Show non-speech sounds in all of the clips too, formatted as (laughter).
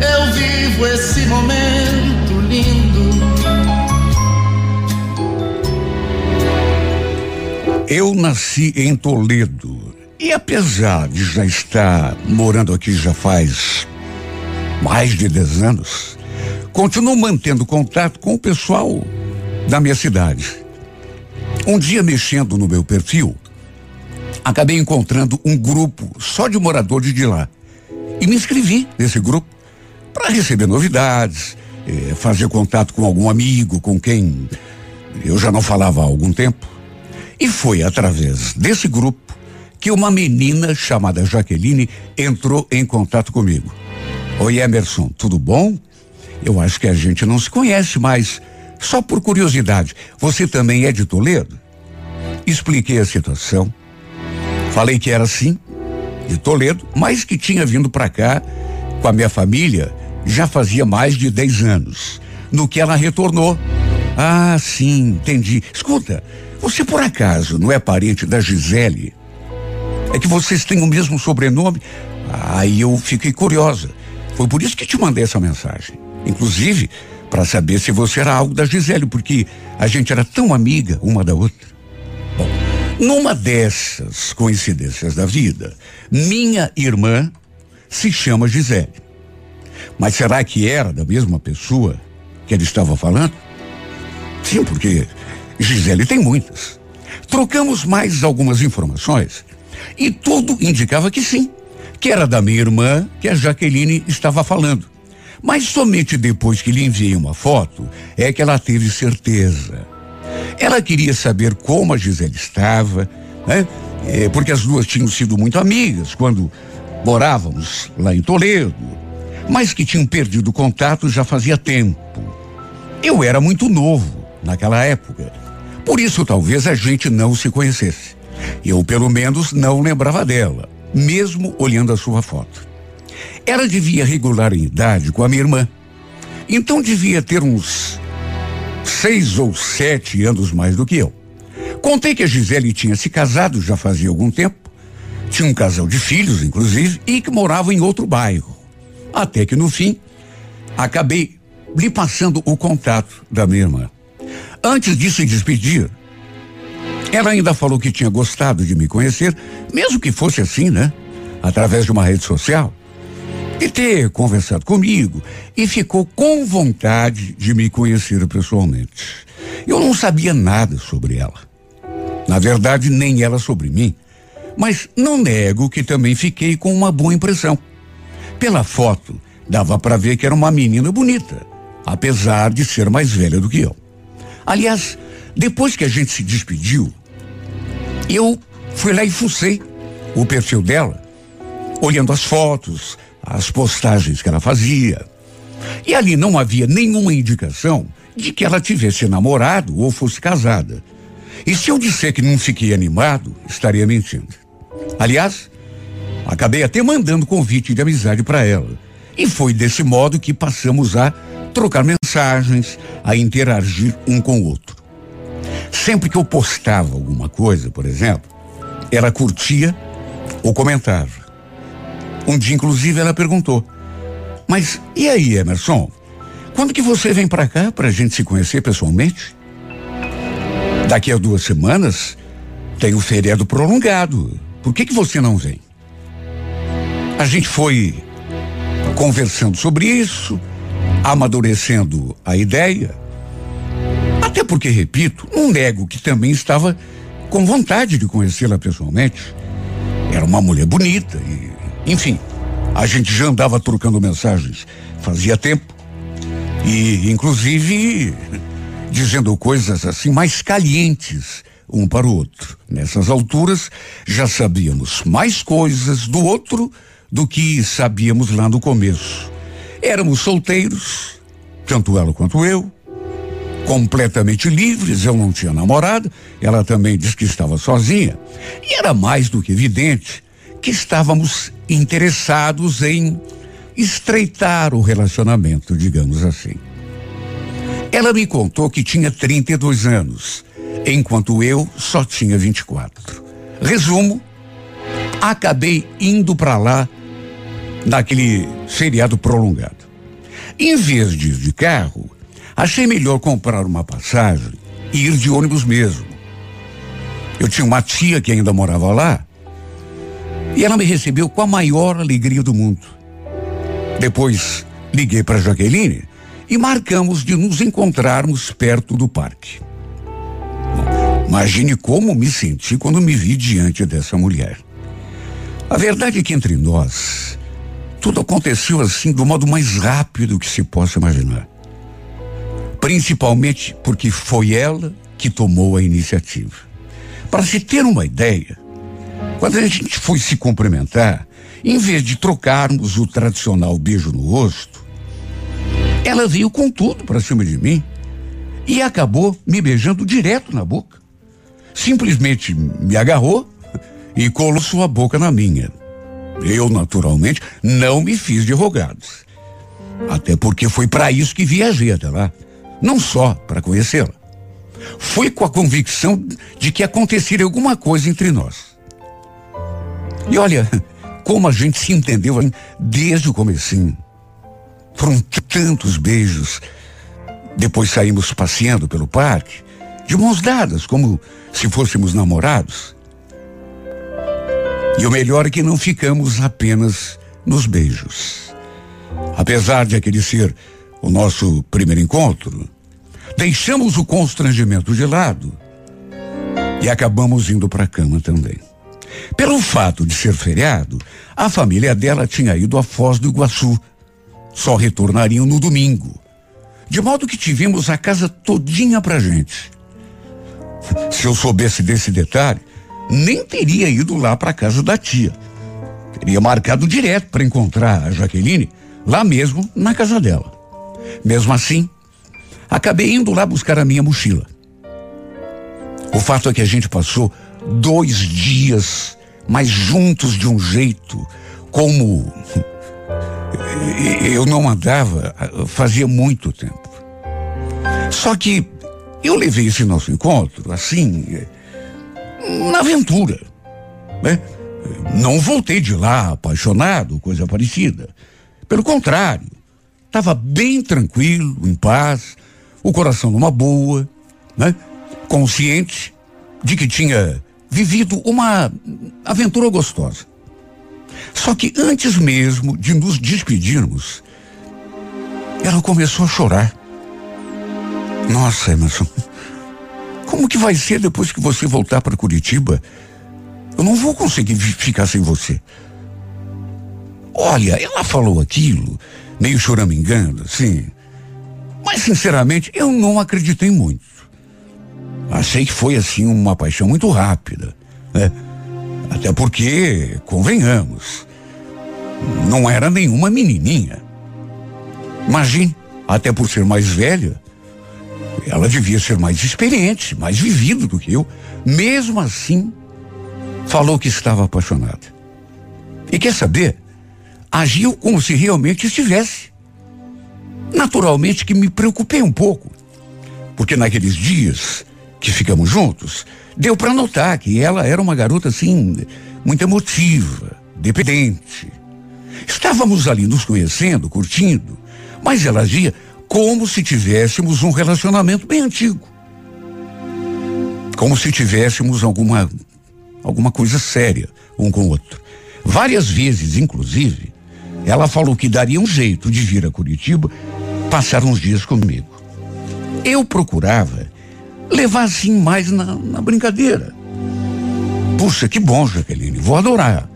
eu vivo esse momento lindo. Eu nasci em Toledo e apesar de já estar morando aqui já faz mais de 10 anos, continuo mantendo contato com o pessoal da minha cidade. Um dia mexendo no meu perfil, acabei encontrando um grupo só de moradores de lá e me inscrevi nesse grupo para receber novidades, eh, fazer contato com algum amigo com quem eu já não falava há algum tempo. E foi através desse grupo que uma menina chamada Jaqueline entrou em contato comigo. Oi, Emerson, tudo bom? Eu acho que a gente não se conhece, mas só por curiosidade, você também é de Toledo? Expliquei a situação. Falei que era sim, de Toledo, mas que tinha vindo para cá com a minha família já fazia mais de 10 anos. No que ela retornou. Ah, sim, entendi. Escuta, você por acaso não é parente da Gisele? É que vocês têm o mesmo sobrenome? Aí eu fiquei curiosa. Foi por isso que te mandei essa mensagem. Inclusive, para saber se você era algo da Gisele, porque a gente era tão amiga uma da outra. Bom, numa dessas coincidências da vida, minha irmã se chama Gisele. Mas será que era da mesma pessoa que ele estava falando? Sim, porque Gisele tem muitas. Trocamos mais algumas informações e tudo indicava que sim, que era da minha irmã que a Jaqueline estava falando. Mas somente depois que lhe enviei uma foto é que ela teve certeza. Ela queria saber como a Gisele estava, né? É, porque as duas tinham sido muito amigas quando morávamos lá em Toledo, mas que tinham perdido contato já fazia tempo. Eu era muito novo naquela época, por isso talvez a gente não se conhecesse. Eu, pelo menos, não lembrava dela, mesmo olhando a sua foto. Ela devia regular em idade com a minha irmã. Então devia ter uns seis ou sete anos mais do que eu. Contei que a Gisele tinha se casado já fazia algum tempo, tinha um casal de filhos, inclusive, e que morava em outro bairro. Até que no fim, acabei lhe passando o contato da minha irmã. Antes de se despedir, ela ainda falou que tinha gostado de me conhecer, mesmo que fosse assim, né? Através de uma rede social de ter conversado comigo e ficou com vontade de me conhecer pessoalmente. Eu não sabia nada sobre ela. Na verdade, nem ela sobre mim. Mas não nego que também fiquei com uma boa impressão. Pela foto, dava para ver que era uma menina bonita, apesar de ser mais velha do que eu. Aliás, depois que a gente se despediu, eu fui lá e fucei o perfil dela, olhando as fotos, as postagens que ela fazia. E ali não havia nenhuma indicação de que ela tivesse namorado ou fosse casada. E se eu disser que não fiquei animado, estaria mentindo. Aliás, acabei até mandando convite de amizade para ela. E foi desse modo que passamos a trocar mensagens, a interagir um com o outro. Sempre que eu postava alguma coisa, por exemplo, ela curtia ou comentava. Um dia, inclusive, ela perguntou: Mas e aí, Emerson? Quando que você vem para cá para a gente se conhecer pessoalmente? Daqui a duas semanas tem o feriado prolongado. Por que que você não vem? A gente foi conversando sobre isso, amadurecendo a ideia. Até porque, repito, não nego que também estava com vontade de conhecê-la pessoalmente. Era uma mulher bonita e enfim, a gente já andava trocando mensagens fazia tempo. E, inclusive, dizendo coisas assim mais calientes um para o outro. Nessas alturas, já sabíamos mais coisas do outro do que sabíamos lá no começo. Éramos solteiros, tanto ela quanto eu, completamente livres, eu não tinha namorado, ela também disse que estava sozinha. E era mais do que evidente que estávamos interessados em estreitar o relacionamento, digamos assim. Ela me contou que tinha 32 anos, enquanto eu só tinha 24. Resumo, acabei indo para lá naquele feriado prolongado. Em vez de ir de carro, achei melhor comprar uma passagem e ir de ônibus mesmo. Eu tinha uma tia que ainda morava lá e ela me recebeu com a maior alegria do mundo. Depois liguei para Jaqueline e marcamos de nos encontrarmos perto do parque. Imagine como me senti quando me vi diante dessa mulher. A verdade é que entre nós, tudo aconteceu assim do modo mais rápido que se possa imaginar. Principalmente porque foi ela que tomou a iniciativa. Para se ter uma ideia, quando a gente foi se cumprimentar, em vez de trocarmos o tradicional beijo no rosto, ela veio com tudo para cima de mim e acabou me beijando direto na boca. Simplesmente me agarrou e colou sua boca na minha. Eu, naturalmente, não me fiz de rogados. Até porque foi para isso que viajei até lá. Não só para conhecê-la. Fui com a convicção de que aconteceria alguma coisa entre nós. E olha, como a gente se entendeu desde o comecinho. Foram tantos beijos. Depois saímos passeando pelo parque, de mãos dadas, como se fôssemos namorados. E o melhor é que não ficamos apenas nos beijos. Apesar de aquele ser o nosso primeiro encontro, deixamos o constrangimento de lado e acabamos indo para a cama também. Pelo fato de ser feriado, a família dela tinha ido à Foz do Iguaçu. Só retornariam no domingo. De modo que tivemos a casa todinha pra gente. Se eu soubesse desse detalhe, nem teria ido lá para casa da tia. Teria marcado direto para encontrar a Jaqueline lá mesmo na casa dela. Mesmo assim, acabei indo lá buscar a minha mochila. O fato é que a gente passou dois dias, mas juntos de um jeito, como (laughs) eu não andava fazia muito tempo. Só que eu levei esse nosso encontro assim, na aventura. Né? Não voltei de lá apaixonado, coisa parecida. Pelo contrário, estava bem tranquilo, em paz, o coração numa boa, né? consciente de que tinha vivido uma aventura gostosa. Só que antes mesmo de nos despedirmos, ela começou a chorar. Nossa, Emerson, como que vai ser depois que você voltar para Curitiba? Eu não vou conseguir ficar sem você. Olha, ela falou aquilo, meio choramingando, sim. Mas, sinceramente, eu não acreditei muito. Achei que foi, assim, uma paixão muito rápida, né? Até porque, convenhamos, não era nenhuma menininha. Imagine, até por ser mais velha, ela devia ser mais experiente, mais vivida do que eu. Mesmo assim, falou que estava apaixonada. E quer saber? Agiu como se realmente estivesse. Naturalmente que me preocupei um pouco, porque naqueles dias que ficamos juntos, deu para notar que ela era uma garota assim, muito emotiva, dependente. Estávamos ali nos conhecendo, curtindo, mas ela agia como se tivéssemos um relacionamento bem antigo. Como se tivéssemos alguma alguma coisa séria um com o outro. Várias vezes, inclusive, ela falou que daria um jeito de vir a Curitiba passar uns dias comigo. Eu procurava levar assim mais na, na brincadeira. Puxa, que bom, Jaqueline, vou adorar.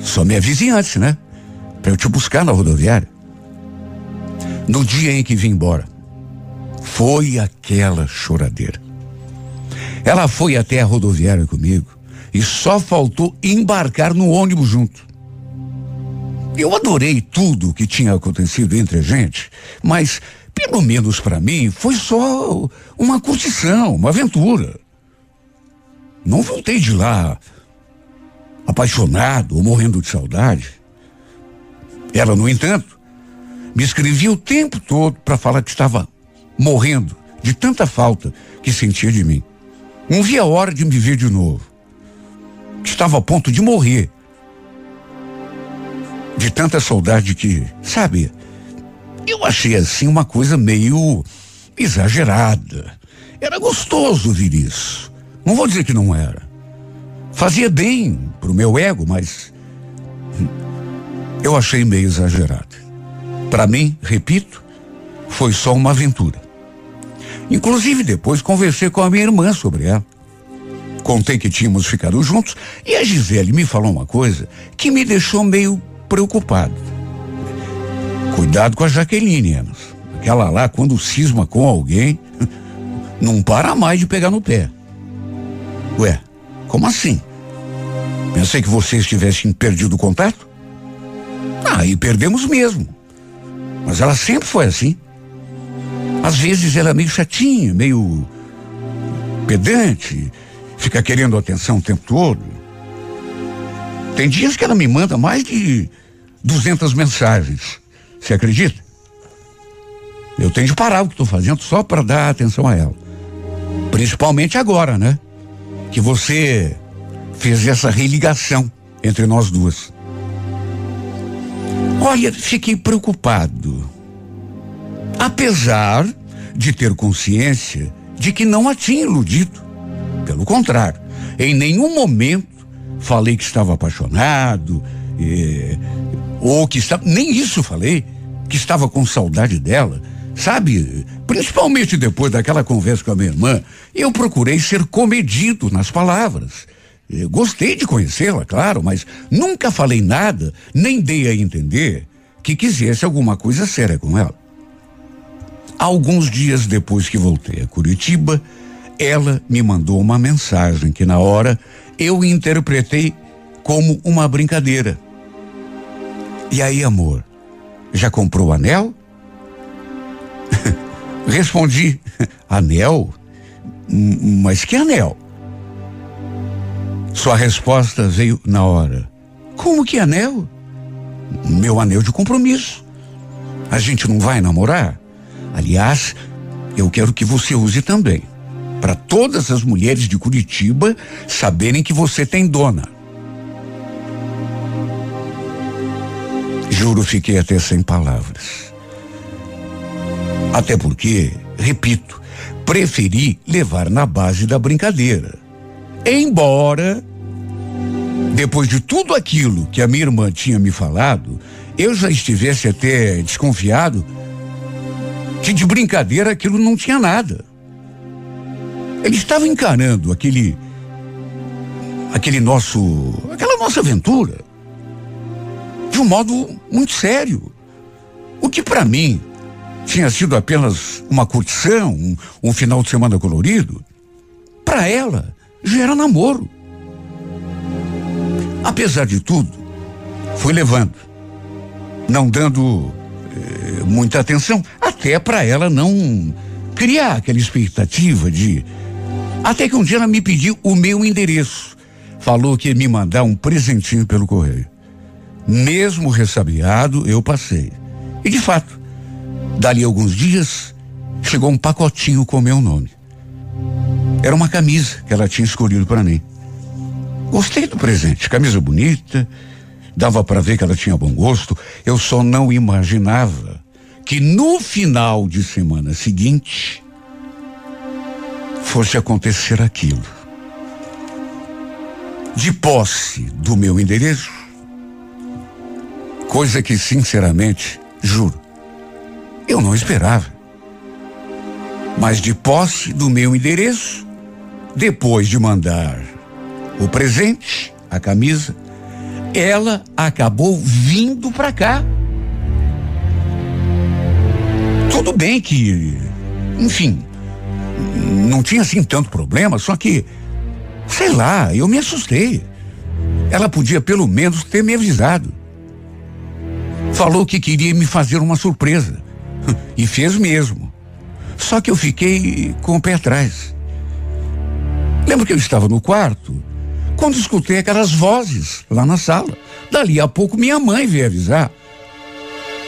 Só avise antes, né? Para eu te buscar na rodoviária. No dia em que vim embora, foi aquela choradeira. Ela foi até a rodoviária comigo e só faltou embarcar no ônibus junto. Eu adorei tudo o que tinha acontecido entre a gente, mas pelo menos para mim foi só uma curtição, uma aventura. Não voltei de lá apaixonado ou morrendo de saudade. Ela, no entanto, me escrevia o tempo todo para falar que estava morrendo de tanta falta que sentia de mim. Não via a hora de me ver de novo. Estava a ponto de morrer. De tanta saudade que, sabe, eu achei assim uma coisa meio exagerada. Era gostoso ouvir isso. Não vou dizer que não era. Fazia bem pro meu ego, mas eu achei meio exagerado. Para mim, repito, foi só uma aventura. Inclusive depois conversei com a minha irmã sobre ela. Contei que tínhamos ficado juntos e a Gisele me falou uma coisa que me deixou meio preocupado. Cuidado com a Jaqueline, Enos. Aquela lá, quando cisma com alguém, (laughs) não para mais de pegar no pé. Ué, como assim? Pensei que vocês tivessem perdido o contato? Ah, e perdemos mesmo. Mas ela sempre foi assim. Às vezes ela é meio chatinha, meio pedante, fica querendo atenção o tempo todo. Tem dias que ela me manda mais de 200 mensagens. Você acredita? Eu tenho de parar o que estou fazendo só para dar atenção a ela. Principalmente agora, né? Que você fez essa religação entre nós duas. Olha, fiquei preocupado. Apesar de ter consciência de que não a tinha iludido. Pelo contrário, em nenhum momento falei que estava apaixonado, eh, ou que estava. Nem isso falei que estava com saudade dela, sabe? Principalmente depois daquela conversa com a minha irmã, eu procurei ser comedido nas palavras. Gostei de conhecê-la, claro, mas nunca falei nada, nem dei a entender que quisesse alguma coisa séria com ela. Alguns dias depois que voltei a Curitiba, ela me mandou uma mensagem que na hora eu interpretei como uma brincadeira. E aí, amor, já comprou anel? (laughs) Respondi: Anel? Mas que anel? Sua resposta veio na hora. Como que anel? Meu anel de compromisso. A gente não vai namorar? Aliás, eu quero que você use também. Para todas as mulheres de Curitiba saberem que você tem dona. Juro, fiquei até sem palavras. Até porque, repito, preferi levar na base da brincadeira. Embora, depois de tudo aquilo que a minha irmã tinha me falado, eu já estivesse até desconfiado que de brincadeira aquilo não tinha nada. Ele estava encarando aquele aquele nosso, aquela nossa aventura de um modo muito sério. O que para mim tinha sido apenas uma curtição, um, um final de semana colorido, para ela já era namoro. Apesar de tudo, fui levando, não dando eh, muita atenção, até para ela não criar aquela expectativa de. Até que um dia ela me pediu o meu endereço. Falou que ia me mandar um presentinho pelo correio. Mesmo ressabiado, eu passei. E de fato, dali alguns dias, chegou um pacotinho com meu nome. Era uma camisa que ela tinha escolhido para mim. Gostei do presente, camisa bonita, dava para ver que ela tinha bom gosto. Eu só não imaginava que no final de semana seguinte fosse acontecer aquilo. De posse do meu endereço, Coisa que, sinceramente, juro, eu não esperava. Mas de posse do meu endereço, depois de mandar o presente, a camisa, ela acabou vindo para cá. Tudo bem que, enfim, não tinha assim tanto problema, só que, sei lá, eu me assustei. Ela podia pelo menos ter me avisado. Falou que queria me fazer uma surpresa. (laughs) E fez mesmo. Só que eu fiquei com o pé atrás. Lembro que eu estava no quarto quando escutei aquelas vozes lá na sala. Dali a pouco minha mãe veio avisar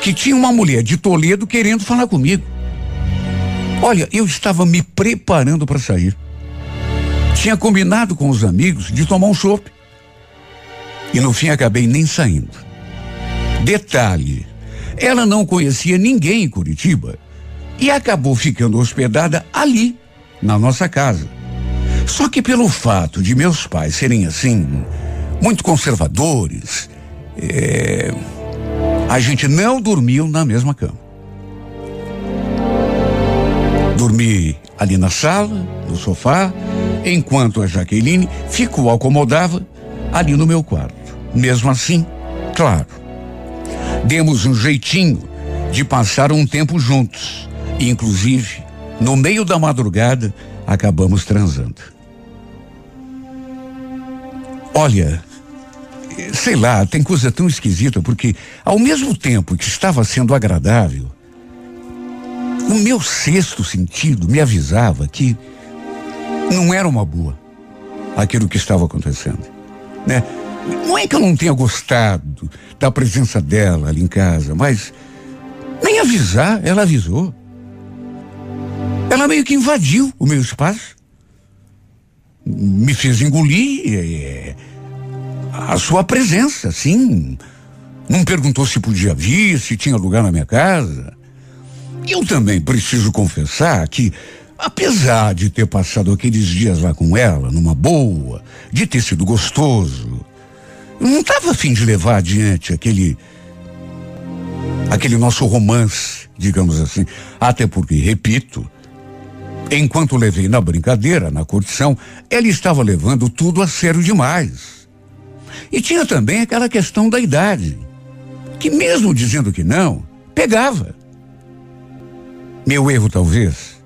que tinha uma mulher de Toledo querendo falar comigo. Olha, eu estava me preparando para sair. Tinha combinado com os amigos de tomar um chopp. E no fim acabei nem saindo. Detalhe: ela não conhecia ninguém em Curitiba e acabou ficando hospedada ali, na nossa casa. Só que pelo fato de meus pais serem assim, muito conservadores, é, a gente não dormiu na mesma cama. Dormi ali na sala, no sofá, enquanto a Jaqueline ficou acomodava ali no meu quarto. Mesmo assim, claro, demos um jeitinho de passar um tempo juntos. Inclusive, no meio da madrugada, acabamos transando. Olha, sei lá, tem coisa tão esquisita, porque ao mesmo tempo que estava sendo agradável, o meu sexto sentido me avisava que não era uma boa aquilo que estava acontecendo, né? Não é que eu não tenha gostado da presença dela ali em casa, mas nem avisar, ela avisou. Ela meio que invadiu o meu espaço. Me fez engolir a sua presença, sim. Não perguntou se podia vir, se tinha lugar na minha casa. Eu também preciso confessar que, apesar de ter passado aqueles dias lá com ela, numa boa, de ter sido gostoso, eu não estava afim de levar adiante aquele. aquele nosso romance, digamos assim. Até porque, repito, enquanto levei na brincadeira, na curtição, ela estava levando tudo a sério demais. E tinha também aquela questão da idade, que mesmo dizendo que não, pegava. Meu erro, talvez.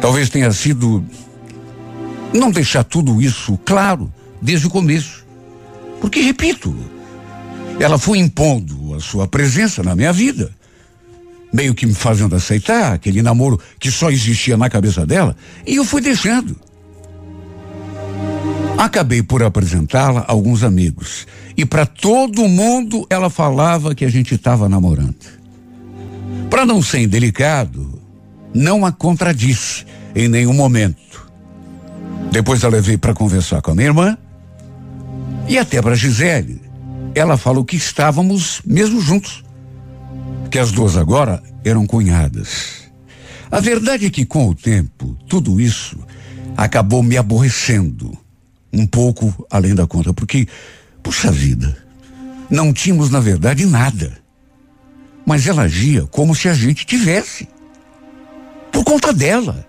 Talvez tenha sido não deixar tudo isso claro desde o começo. Porque, repito, ela foi impondo a sua presença na minha vida, meio que me fazendo aceitar aquele namoro que só existia na cabeça dela, e eu fui deixando. Acabei por apresentá-la a alguns amigos, e para todo mundo ela falava que a gente estava namorando. Para não ser indelicado, não a contradisse em nenhum momento. Depois a levei para conversar com a minha irmã e até para Gisele. Ela falou que estávamos mesmo juntos, que as duas agora eram cunhadas. A verdade é que com o tempo, tudo isso acabou me aborrecendo um pouco além da conta, porque, puxa vida, não tínhamos na verdade nada mas ela agia como se a gente tivesse. Por conta dela.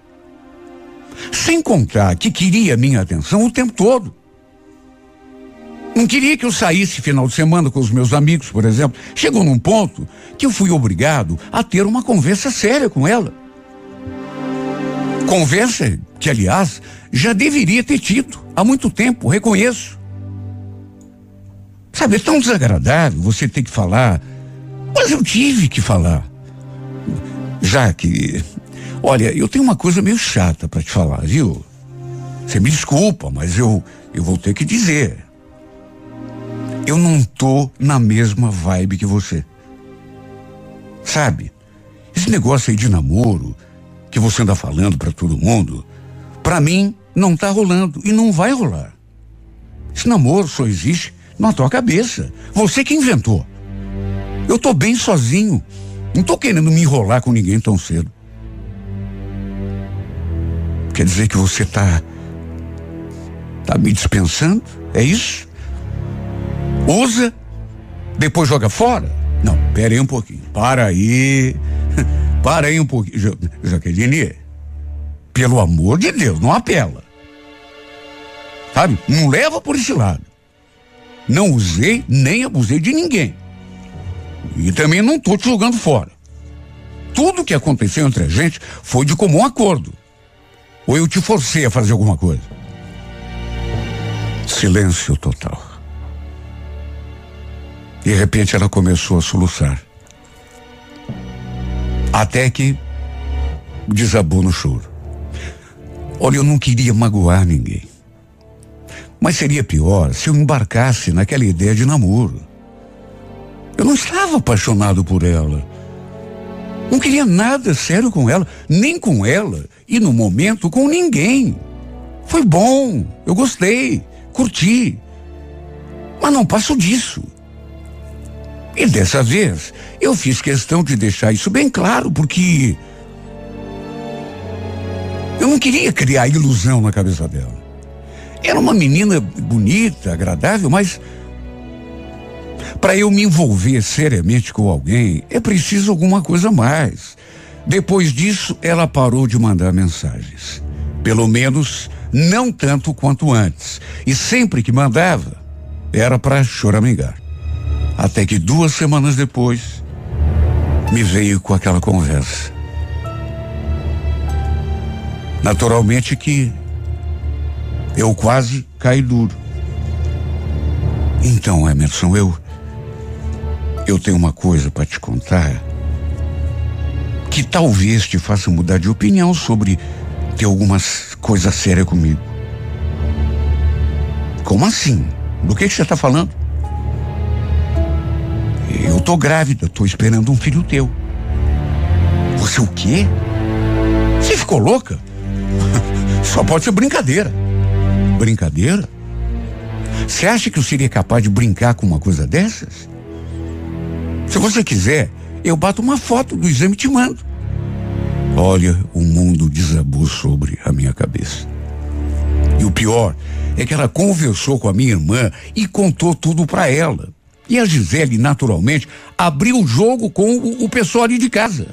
Sem contar que queria minha atenção o tempo todo. Não queria que eu saísse final de semana com os meus amigos, por exemplo. Chegou num ponto que eu fui obrigado a ter uma conversa séria com ela. Conversa que, aliás, já deveria ter tido há muito tempo, reconheço. Sabe, é tão desagradável você ter que falar mas eu tive que falar. Já que, olha, eu tenho uma coisa meio chata para te falar, viu? Você me desculpa, mas eu eu vou ter que dizer. Eu não tô na mesma vibe que você. Sabe? Esse negócio aí de namoro que você anda falando para todo mundo, para mim não tá rolando e não vai rolar. Esse namoro só existe na tua cabeça. Você que inventou. Eu tô bem sozinho. Não tô querendo me enrolar com ninguém tão cedo. Quer dizer que você tá. tá me dispensando? É isso? Usa, depois joga fora? Não, pera aí um pouquinho. Para aí. (laughs) Para aí um pouquinho. Ja, Jaqueline, pelo amor de Deus, não apela. Sabe? Não leva por esse lado. Não usei nem abusei de ninguém. E também não estou te jogando fora. tudo que aconteceu entre a gente foi de comum acordo. Ou eu te forcei a fazer alguma coisa. Silêncio total. De repente ela começou a soluçar. Até que desabou no choro. Olha, eu não queria magoar ninguém. Mas seria pior se eu embarcasse naquela ideia de namoro. Eu não estava apaixonado por ela. Não queria nada sério com ela, nem com ela, e no momento com ninguém. Foi bom, eu gostei, curti. Mas não passo disso. E dessa vez, eu fiz questão de deixar isso bem claro, porque eu não queria criar ilusão na cabeça dela. Era uma menina bonita, agradável, mas para eu me envolver seriamente com alguém, é preciso alguma coisa mais. Depois disso, ela parou de mandar mensagens. Pelo menos não tanto quanto antes. E sempre que mandava, era para choramingar. Até que duas semanas depois, me veio com aquela conversa. Naturalmente que eu quase caí duro. Então, Emerson, eu eu tenho uma coisa para te contar que talvez te faça mudar de opinião sobre ter alguma coisa séria comigo. Como assim? Do que, você está falando? Eu tô grávida, tô esperando um filho teu. Você o quê? Você ficou louca? (laughs) Só pode ser brincadeira. Brincadeira? Você acha que eu seria capaz de brincar com uma coisa dessas? Se você quiser, eu bato uma foto do exame e te mando. Olha, o mundo desabou sobre a minha cabeça. E o pior é que ela conversou com a minha irmã e contou tudo para ela. E a Gisele, naturalmente, abriu o jogo com o, o pessoal ali de casa.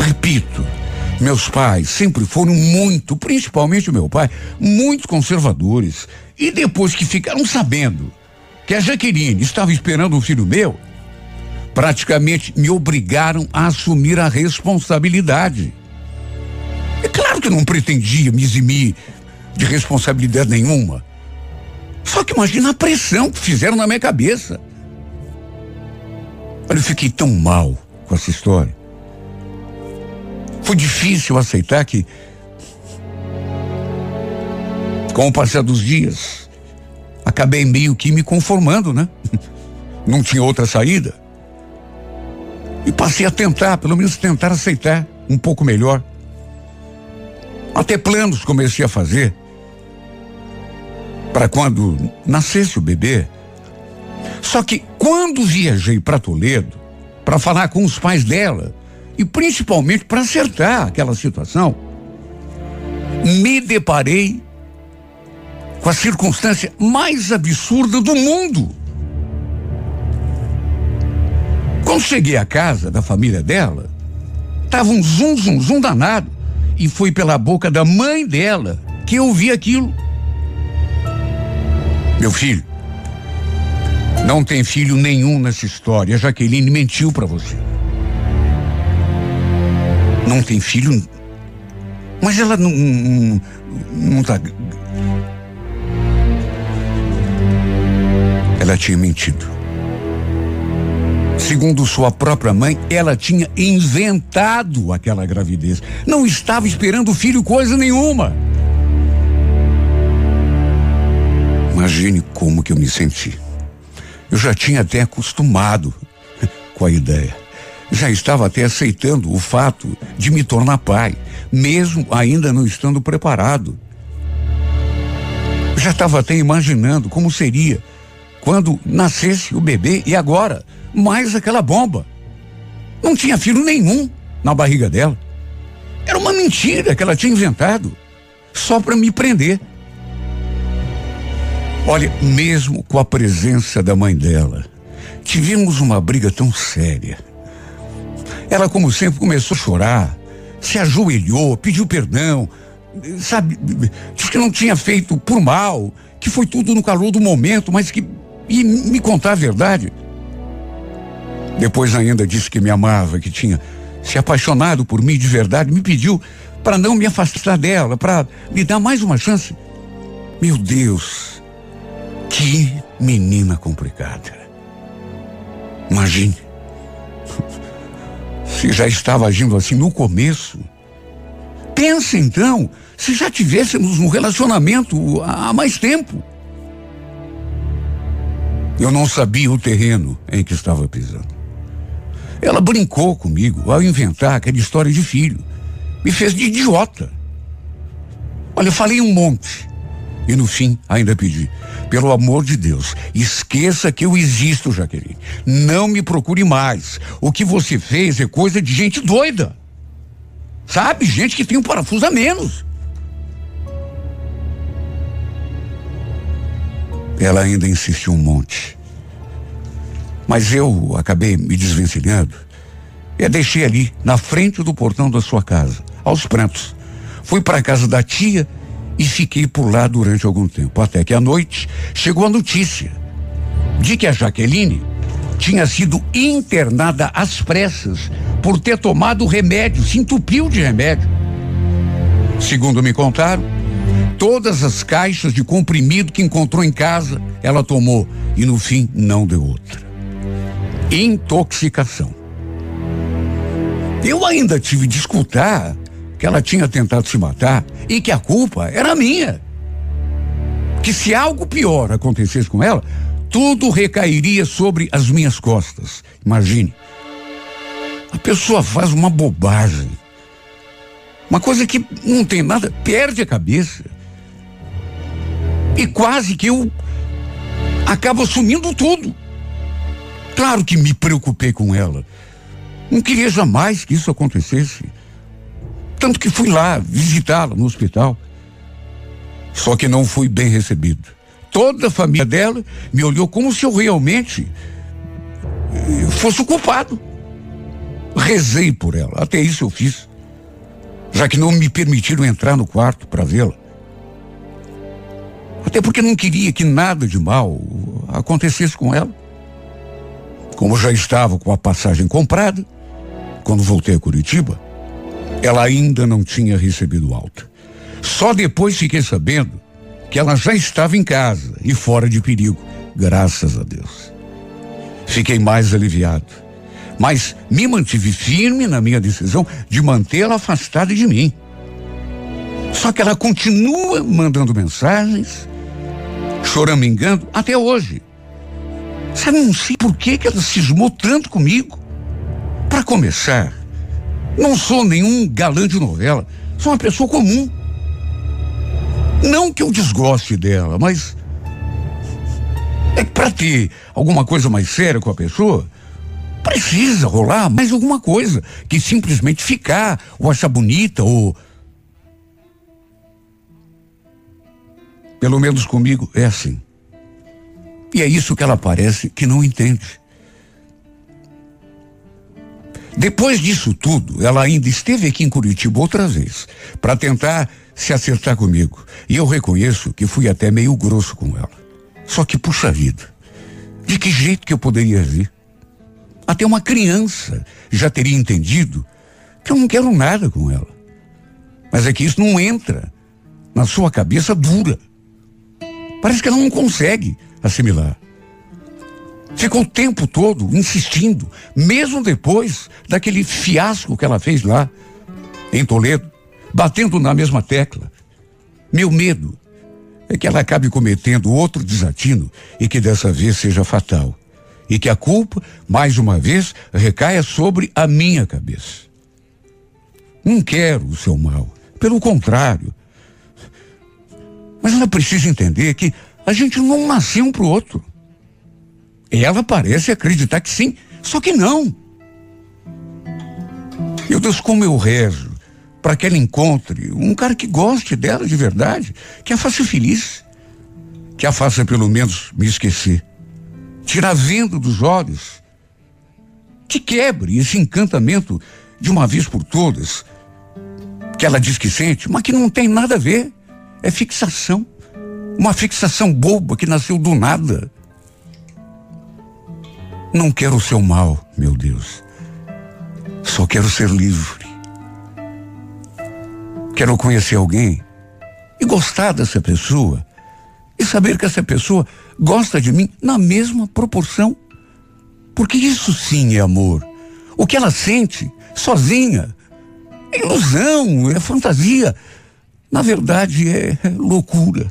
Repito, meus pais sempre foram muito, principalmente meu pai, muito conservadores. E depois que ficaram sabendo que a Jaqueline estava esperando um filho meu, praticamente me obrigaram a assumir a responsabilidade. É claro que eu não pretendia me eximir de responsabilidade nenhuma. Só que imagina a pressão que fizeram na minha cabeça. Olha, eu fiquei tão mal com essa história. Foi difícil aceitar que, com o passar dos dias, acabei meio que me conformando, né? (laughs) Não tinha outra saída. E passei a tentar, pelo menos tentar aceitar um pouco melhor. Até planos comecei a fazer para quando nascesse o bebê. Só que quando viajei para Toledo para falar com os pais dela, e principalmente para acertar aquela situação, me deparei com a circunstância mais absurda do mundo. Quando cheguei à casa da família dela, tava um zum zum zum danado e foi pela boca da mãe dela que eu vi aquilo. Meu filho, não tem filho nenhum nessa história. A Jaqueline mentiu para você não tem filho. Mas ela não, não, não tá. Ela tinha mentido. Segundo sua própria mãe, ela tinha inventado aquela gravidez. Não estava esperando filho coisa nenhuma. Imagine como que eu me senti. Eu já tinha até acostumado (laughs) com a ideia já estava até aceitando o fato de me tornar pai, mesmo ainda não estando preparado. Já estava até imaginando como seria quando nascesse o bebê e agora mais aquela bomba. Não tinha filho nenhum na barriga dela. Era uma mentira que ela tinha inventado só para me prender. Olha, mesmo com a presença da mãe dela, tivemos uma briga tão séria ela, como sempre, começou a chorar, se ajoelhou, pediu perdão, sabe, disse que não tinha feito por mal, que foi tudo no calor do momento, mas que ia me contar a verdade. Depois ainda disse que me amava, que tinha se apaixonado por mim de verdade, me pediu para não me afastar dela, para me dar mais uma chance. Meu Deus, que menina complicada. Imagine. Se já estava agindo assim no começo. Pensa então, se já tivéssemos um relacionamento há mais tempo. Eu não sabia o terreno em que estava pisando. Ela brincou comigo ao inventar aquela história de filho. Me fez de idiota. Olha, eu falei um monte. E no fim, ainda pedi: pelo amor de Deus, esqueça que eu existo, Jaqueline. Não me procure mais. O que você fez é coisa de gente doida. Sabe? Gente que tem um parafuso a menos. Ela ainda insistiu um monte. Mas eu acabei me desvencilhando e a deixei ali, na frente do portão da sua casa, aos prantos. Fui para a casa da tia e fiquei por lá durante algum tempo, até que à noite chegou a notícia de que a Jaqueline tinha sido internada às pressas por ter tomado remédio, se entupiu de remédio. Segundo me contaram, todas as caixas de comprimido que encontrou em casa, ela tomou e no fim não deu outra. Intoxicação. Eu ainda tive de escutar que ela tinha tentado se matar e que a culpa era minha. Que se algo pior acontecesse com ela, tudo recairia sobre as minhas costas. Imagine. A pessoa faz uma bobagem. Uma coisa que não tem nada, perde a cabeça. E quase que eu acabo assumindo tudo. Claro que me preocupei com ela. Não queria jamais que isso acontecesse. Tanto que fui lá visitá-la no hospital. Só que não fui bem recebido. Toda a família dela me olhou como se eu realmente eh, fosse o culpado. Rezei por ela, até isso eu fiz. Já que não me permitiram entrar no quarto para vê-la. Até porque não queria que nada de mal acontecesse com ela. Como já estava com a passagem comprada, quando voltei a Curitiba, ela ainda não tinha recebido alta. Só depois fiquei sabendo que ela já estava em casa e fora de perigo, graças a Deus. Fiquei mais aliviado, mas me mantive firme na minha decisão de mantê-la afastada de mim. Só que ela continua mandando mensagens, choramingando até hoje. Sabe, não sei por que, que ela cismou tanto comigo. Para começar, não sou nenhum galã de novela, sou uma pessoa comum. Não que eu desgoste dela, mas é que para ter alguma coisa mais séria com a pessoa, precisa rolar mais alguma coisa que simplesmente ficar ou achar bonita ou pelo menos comigo é assim. E é isso que ela parece que não entende. Depois disso tudo, ela ainda esteve aqui em Curitiba outra vez para tentar se acertar comigo. E eu reconheço que fui até meio grosso com ela. Só que, puxa vida, de que jeito que eu poderia agir? Até uma criança já teria entendido que eu não quero nada com ela. Mas é que isso não entra na sua cabeça dura. Parece que ela não consegue assimilar. Ficou o tempo todo insistindo, mesmo depois daquele fiasco que ela fez lá, em Toledo, batendo na mesma tecla. Meu medo é que ela acabe cometendo outro desatino e que dessa vez seja fatal. E que a culpa, mais uma vez, recaia sobre a minha cabeça. Não quero o seu mal. Pelo contrário. Mas ela precisa entender que a gente não nasceu um pro outro. Ela parece acreditar que sim, só que não. Meu Deus, como eu rezo para que ela encontre um cara que goste dela de verdade, que a faça feliz, que a faça pelo menos me esquecer, tirar vendo dos olhos, que quebre esse encantamento de uma vez por todas, que ela diz que sente, mas que não tem nada a ver, é fixação. Uma fixação boba que nasceu do nada. Não quero o seu mal, meu Deus. Só quero ser livre. Quero conhecer alguém e gostar dessa pessoa e saber que essa pessoa gosta de mim na mesma proporção. Porque isso sim é amor. O que ela sente sozinha é ilusão, é fantasia. Na verdade, é loucura.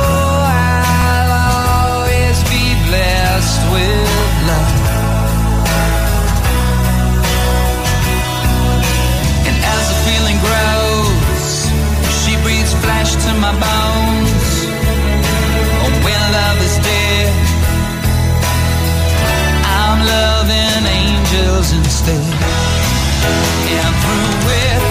love. And as the feeling grows, she breathes flesh to my bones. Oh, when love is dead, I'm loving angels instead. And through it,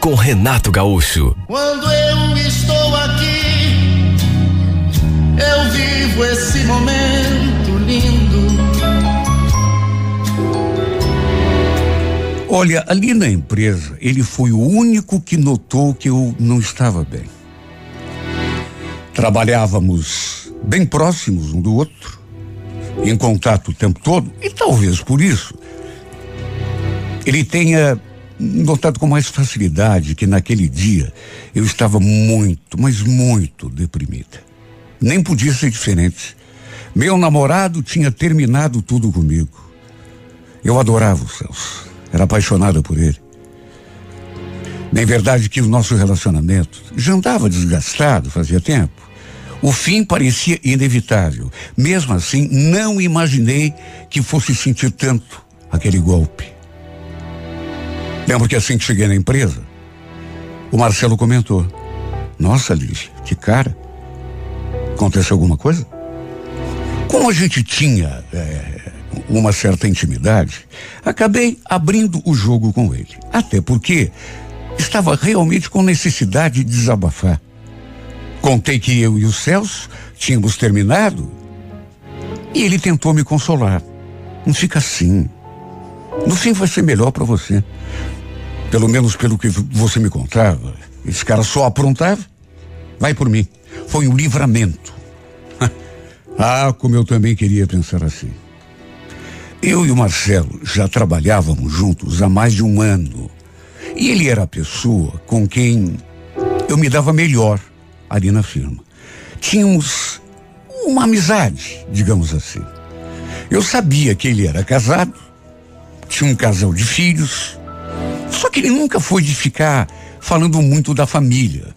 com Renato Gaúcho. Quando eu estou aqui, eu vivo esse momento lindo. Olha, ali na empresa, ele foi o único que notou que eu não estava bem. Trabalhávamos bem próximos um do outro, em contato o tempo todo, e talvez por isso ele tenha notado com mais facilidade que naquele dia eu estava muito, mas muito deprimida. Nem podia ser diferente. Meu namorado tinha terminado tudo comigo. Eu adorava o Celso, era apaixonada por ele. Nem verdade que o nosso relacionamento já andava desgastado fazia tempo. O fim parecia inevitável. Mesmo assim, não imaginei que fosse sentir tanto aquele golpe. Lembro que assim que cheguei na empresa, o Marcelo comentou: Nossa, Lígia, que cara. Aconteceu alguma coisa? Como a gente tinha é, uma certa intimidade, acabei abrindo o jogo com ele. Até porque estava realmente com necessidade de desabafar. Contei que eu e o Celso tínhamos terminado e ele tentou me consolar. Não fica assim. No fim vai ser melhor para você. Pelo menos pelo que você me contava. Esse cara só aprontava. Vai por mim. Foi um livramento. (laughs) ah, como eu também queria pensar assim. Eu e o Marcelo já trabalhávamos juntos há mais de um ano. E ele era a pessoa com quem eu me dava melhor ali na firma. Tínhamos uma amizade, digamos assim. Eu sabia que ele era casado, tinha um casal de filhos, só que ele nunca foi de ficar falando muito da família.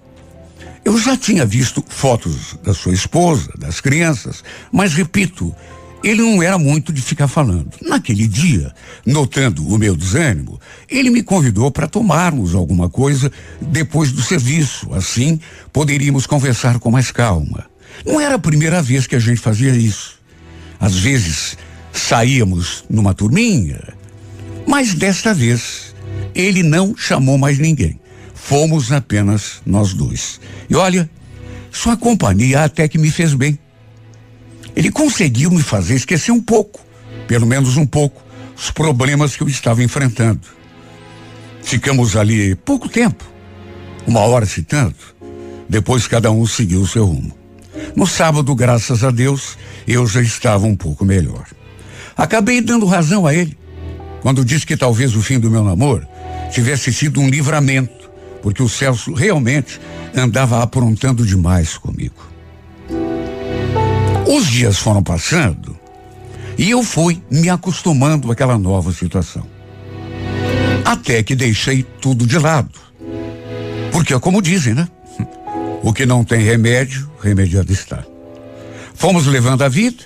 Eu já tinha visto fotos da sua esposa, das crianças, mas repito, ele não era muito de ficar falando. Naquele dia, notando o meu desânimo, ele me convidou para tomarmos alguma coisa depois do serviço. Assim, poderíamos conversar com mais calma. Não era a primeira vez que a gente fazia isso. Às vezes, saíamos numa turminha, mas desta vez, ele não chamou mais ninguém. Fomos apenas nós dois. E olha, sua companhia até que me fez bem. Ele conseguiu me fazer esquecer um pouco, pelo menos um pouco, os problemas que eu estava enfrentando. Ficamos ali pouco tempo, uma hora se tanto. Depois cada um seguiu o seu rumo. No sábado, graças a Deus, eu já estava um pouco melhor. Acabei dando razão a ele quando disse que talvez o fim do meu namoro tivesse sido um livramento, porque o Celso realmente andava aprontando demais comigo. Os dias foram passando e eu fui me acostumando àquela nova situação. Até que deixei tudo de lado. Porque, como dizem, né? O que não tem remédio, remediado está. Fomos levando a vida,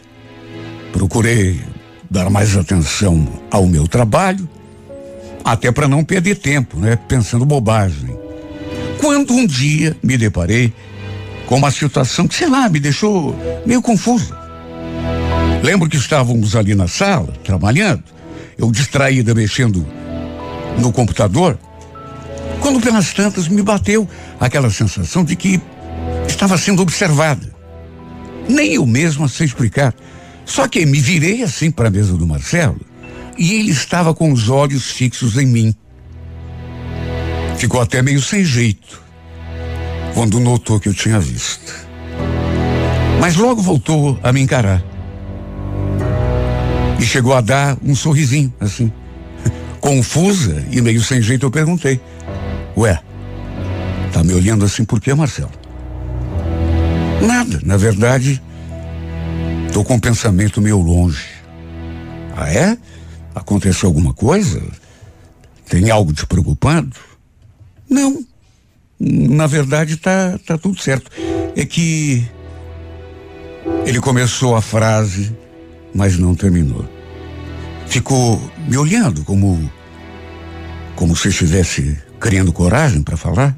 procurei dar mais atenção ao meu trabalho, até para não perder tempo, né? Pensando bobagem. Quando um dia me deparei com uma situação que, sei lá, me deixou meio confusa. Lembro que estávamos ali na sala, trabalhando, eu distraída mexendo no computador, quando pelas tantas me bateu aquela sensação de que estava sendo observada. Nem eu mesma sei explicar. Só que me virei assim para a mesa do Marcelo e ele estava com os olhos fixos em mim. Ficou até meio sem jeito quando notou que eu tinha visto. Mas logo voltou a me encarar. E chegou a dar um sorrisinho, assim. (laughs) Confusa e meio sem jeito, eu perguntei: Ué, tá me olhando assim por quê, Marcelo? Nada, na verdade, tô com um pensamento meio longe. Ah, é? Aconteceu alguma coisa? Tem algo te preocupando? Não, na verdade, tá, tá tudo certo. É que ele começou a frase, mas não terminou. Ficou me olhando como como se estivesse criando coragem para falar.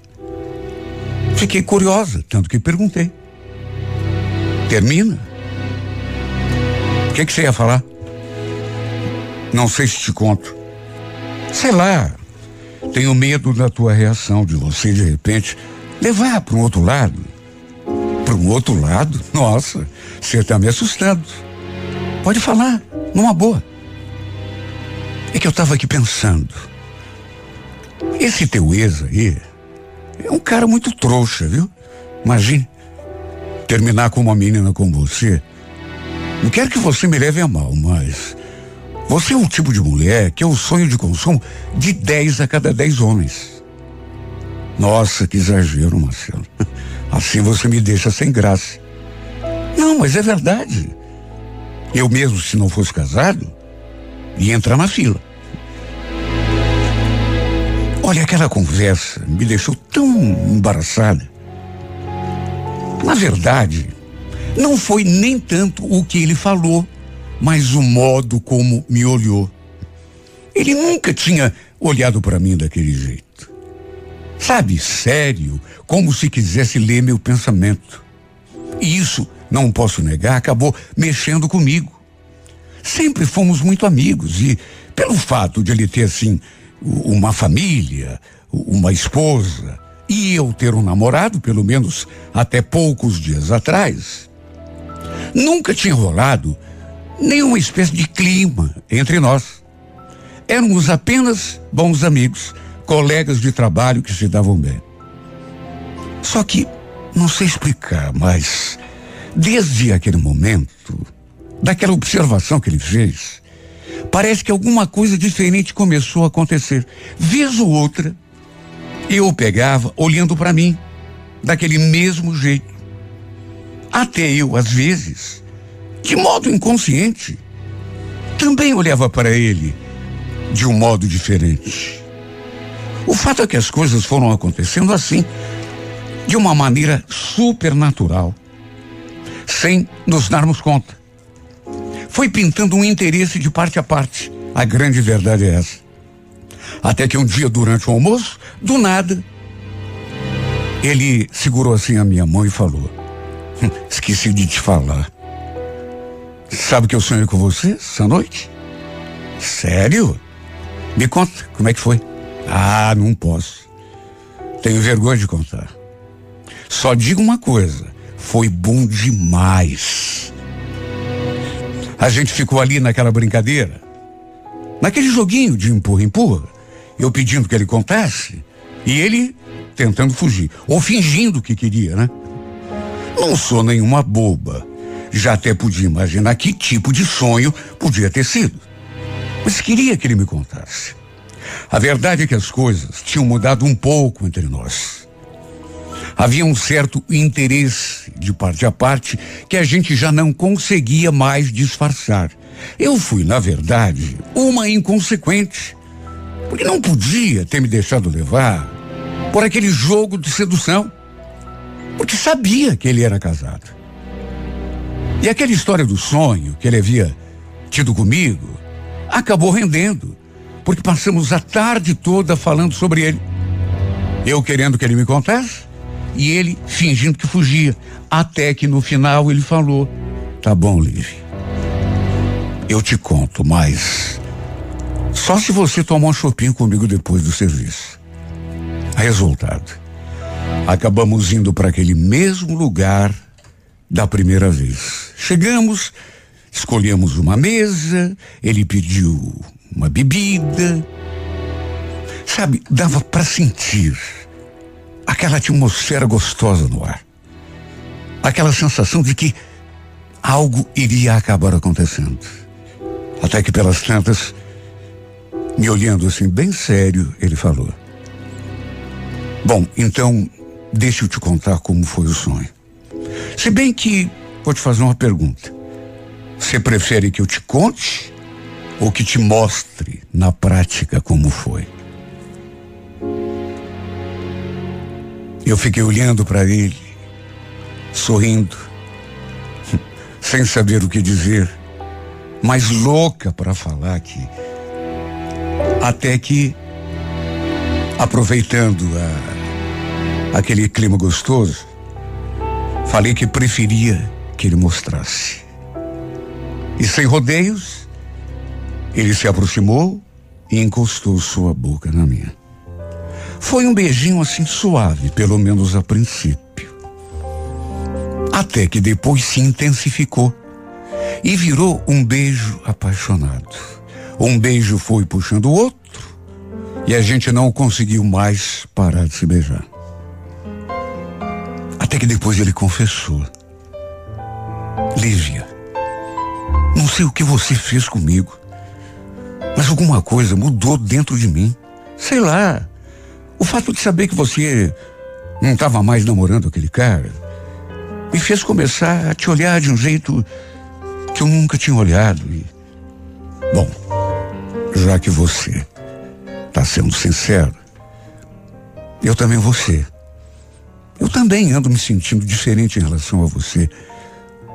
Fiquei curiosa, tanto que perguntei. Termina? Que, que você ia falar? Não sei se te conto. Sei lá, tenho medo da tua reação, de você de repente levar para um outro lado. Para um outro lado? Nossa, você está me assustando. Pode falar, numa boa. É que eu estava aqui pensando. Esse teu ex aí é um cara muito trouxa, viu? Imagine terminar com uma menina como você. Não quero que você me leve a mal, mas você é um tipo de mulher que é o sonho de consumo de 10 a cada 10 homens. Nossa, que exagero, Marcelo. (laughs) Assim você me deixa sem graça. Não, mas é verdade. Eu mesmo, se não fosse casado, ia entrar na fila. Olha, aquela conversa me deixou tão embaraçada. Na verdade, não foi nem tanto o que ele falou mas o modo como me olhou. Ele nunca tinha olhado para mim daquele jeito. Sabe, sério, como se quisesse ler meu pensamento. E isso, não posso negar, acabou mexendo comigo. sempre fomos muito amigos e pelo fato de ele ter assim uma família, uma esposa e eu ter um namorado, pelo menos até poucos dias atrás, nunca tinha rolado nenhuma espécie de clima entre nós. Éramos apenas bons amigos, colegas de trabalho que se davam bem. Só que, não sei explicar, mas desde aquele momento, daquela observação que ele fez, parece que alguma coisa diferente começou a acontecer. Vez ou outra, eu o pegava olhando para mim, daquele mesmo jeito. Até eu, às vezes, de modo inconsciente, também olhava para ele de um modo diferente. O fato é que as coisas foram acontecendo assim, de uma maneira supernatural, sem nos darmos conta. Foi pintando um interesse de parte a parte. A grande verdade é essa. Até que um dia, durante o almoço, do nada, ele segurou assim a minha mão e falou: (laughs) Esqueci de te falar. Sabe que eu sonhei com você essa noite? Sério? Me conta, como é que foi? Ah, não posso. Tenho vergonha de contar. Só digo uma coisa: foi bom demais. A gente ficou ali naquela brincadeira, naquele joguinho de empurra-empurra, eu pedindo que ele contasse e ele tentando fugir, ou fingindo que queria, né? Não sou nenhuma boba. Já até podia imaginar que tipo de sonho podia ter sido. Mas queria que ele me contasse. A verdade é que as coisas tinham mudado um pouco entre nós. Havia um certo interesse de parte a parte que a gente já não conseguia mais disfarçar. Eu fui, na verdade, uma inconsequente, porque não podia ter me deixado levar por aquele jogo de sedução, porque sabia que ele era casado. E aquela história do sonho que ele havia tido comigo acabou rendendo porque passamos a tarde toda falando sobre ele. Eu querendo que ele me contasse e ele fingindo que fugia. Até que no final ele falou: Tá bom, Liv. Eu te conto, mas só se você tomar um chopinho comigo depois do serviço. Resultado: acabamos indo para aquele mesmo lugar da primeira vez. Chegamos, escolhemos uma mesa, ele pediu uma bebida. Sabe, dava para sentir aquela atmosfera gostosa no ar. Aquela sensação de que algo iria acabar acontecendo. Até que pelas tantas, me olhando assim bem sério, ele falou: Bom, então, deixa eu te contar como foi o sonho. Se bem que vou te fazer uma pergunta. Você prefere que eu te conte ou que te mostre na prática como foi. Eu fiquei olhando para ele, sorrindo, (laughs) sem saber o que dizer, mas louca para falar que até que aproveitando a, aquele clima gostoso, falei que preferia que ele mostrasse. E sem rodeios, ele se aproximou e encostou sua boca na minha. Foi um beijinho assim suave, pelo menos a princípio. Até que depois se intensificou e virou um beijo apaixonado. Um beijo foi puxando o outro e a gente não conseguiu mais parar de se beijar. Até que depois ele confessou: Lívia, não sei o que você fez comigo. Mas alguma coisa mudou dentro de mim. Sei lá. O fato de saber que você não estava mais namorando aquele cara me fez começar a te olhar de um jeito que eu nunca tinha olhado. E, bom, já que você está sendo sincero, eu também vou ser. Eu também ando me sentindo diferente em relação a você.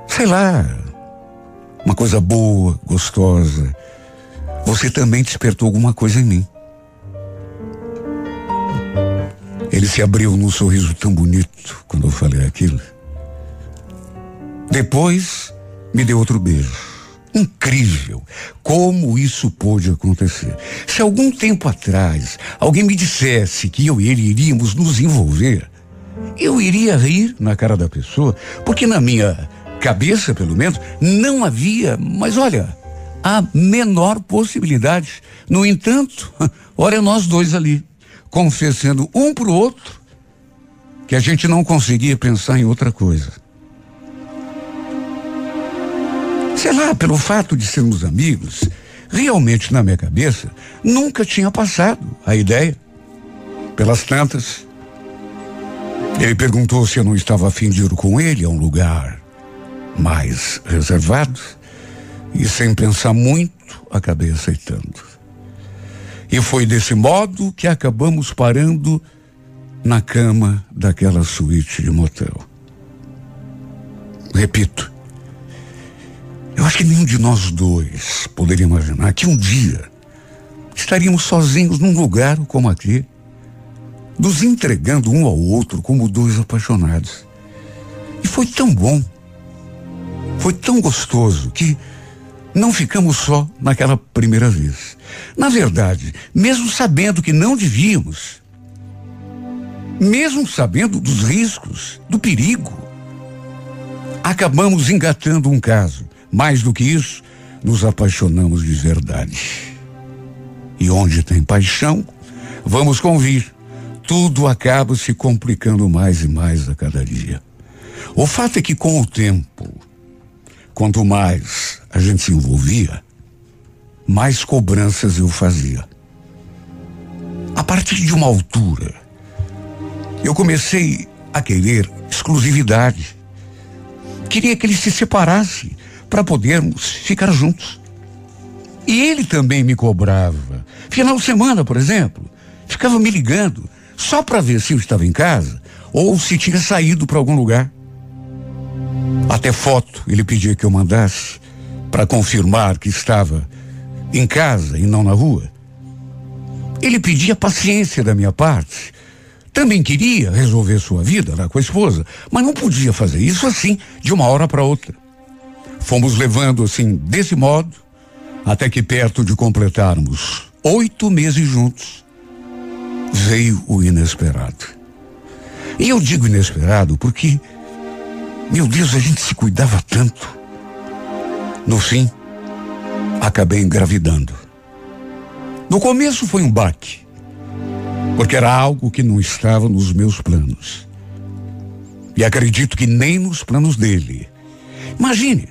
Sei lá, uma coisa boa, gostosa, você também despertou alguma coisa em mim. Ele se abriu num sorriso tão bonito quando eu falei aquilo. Depois, me deu outro beijo. Incrível como isso pôde acontecer. Se algum tempo atrás alguém me dissesse que eu e ele iríamos nos envolver, eu iria rir na cara da pessoa, porque na minha cabeça, pelo menos, não havia, mas olha, a menor possibilidade. No entanto, (laughs) olha nós dois ali, confessando um para o outro que a gente não conseguia pensar em outra coisa. Sei lá, pelo fato de sermos amigos, realmente na minha cabeça nunca tinha passado a ideia. Pelas tantas, ele perguntou se eu não estava afim de ir com ele a um lugar mais reservado e sem pensar muito acabei aceitando. E foi desse modo que acabamos parando na cama daquela suíte de motel. Repito, eu acho que nenhum de nós dois poderia imaginar que um dia estaríamos sozinhos num lugar como aqui, nos entregando um ao outro como dois apaixonados. E foi tão bom, foi tão gostoso que não ficamos só naquela primeira vez. Na verdade, mesmo sabendo que não devíamos, mesmo sabendo dos riscos, do perigo, acabamos engatando um caso mais do que isso, nos apaixonamos de verdade. E onde tem paixão, vamos convir, tudo acaba se complicando mais e mais a cada dia. O fato é que com o tempo, quanto mais a gente se envolvia, mais cobranças eu fazia. A partir de uma altura, eu comecei a querer exclusividade. Queria que ele se separasse para podermos ficar juntos. E ele também me cobrava. Final de semana, por exemplo, ficava me ligando só para ver se eu estava em casa ou se tinha saído para algum lugar. Até foto ele pedia que eu mandasse para confirmar que estava em casa e não na rua. Ele pedia paciência da minha parte. Também queria resolver sua vida lá com a esposa, mas não podia fazer isso assim, de uma hora para outra. Fomos levando assim, desse modo, até que perto de completarmos oito meses juntos, veio o inesperado. E eu digo inesperado porque, meu Deus, a gente se cuidava tanto. No fim, acabei engravidando. No começo foi um baque, porque era algo que não estava nos meus planos. E acredito que nem nos planos dele. Imagine,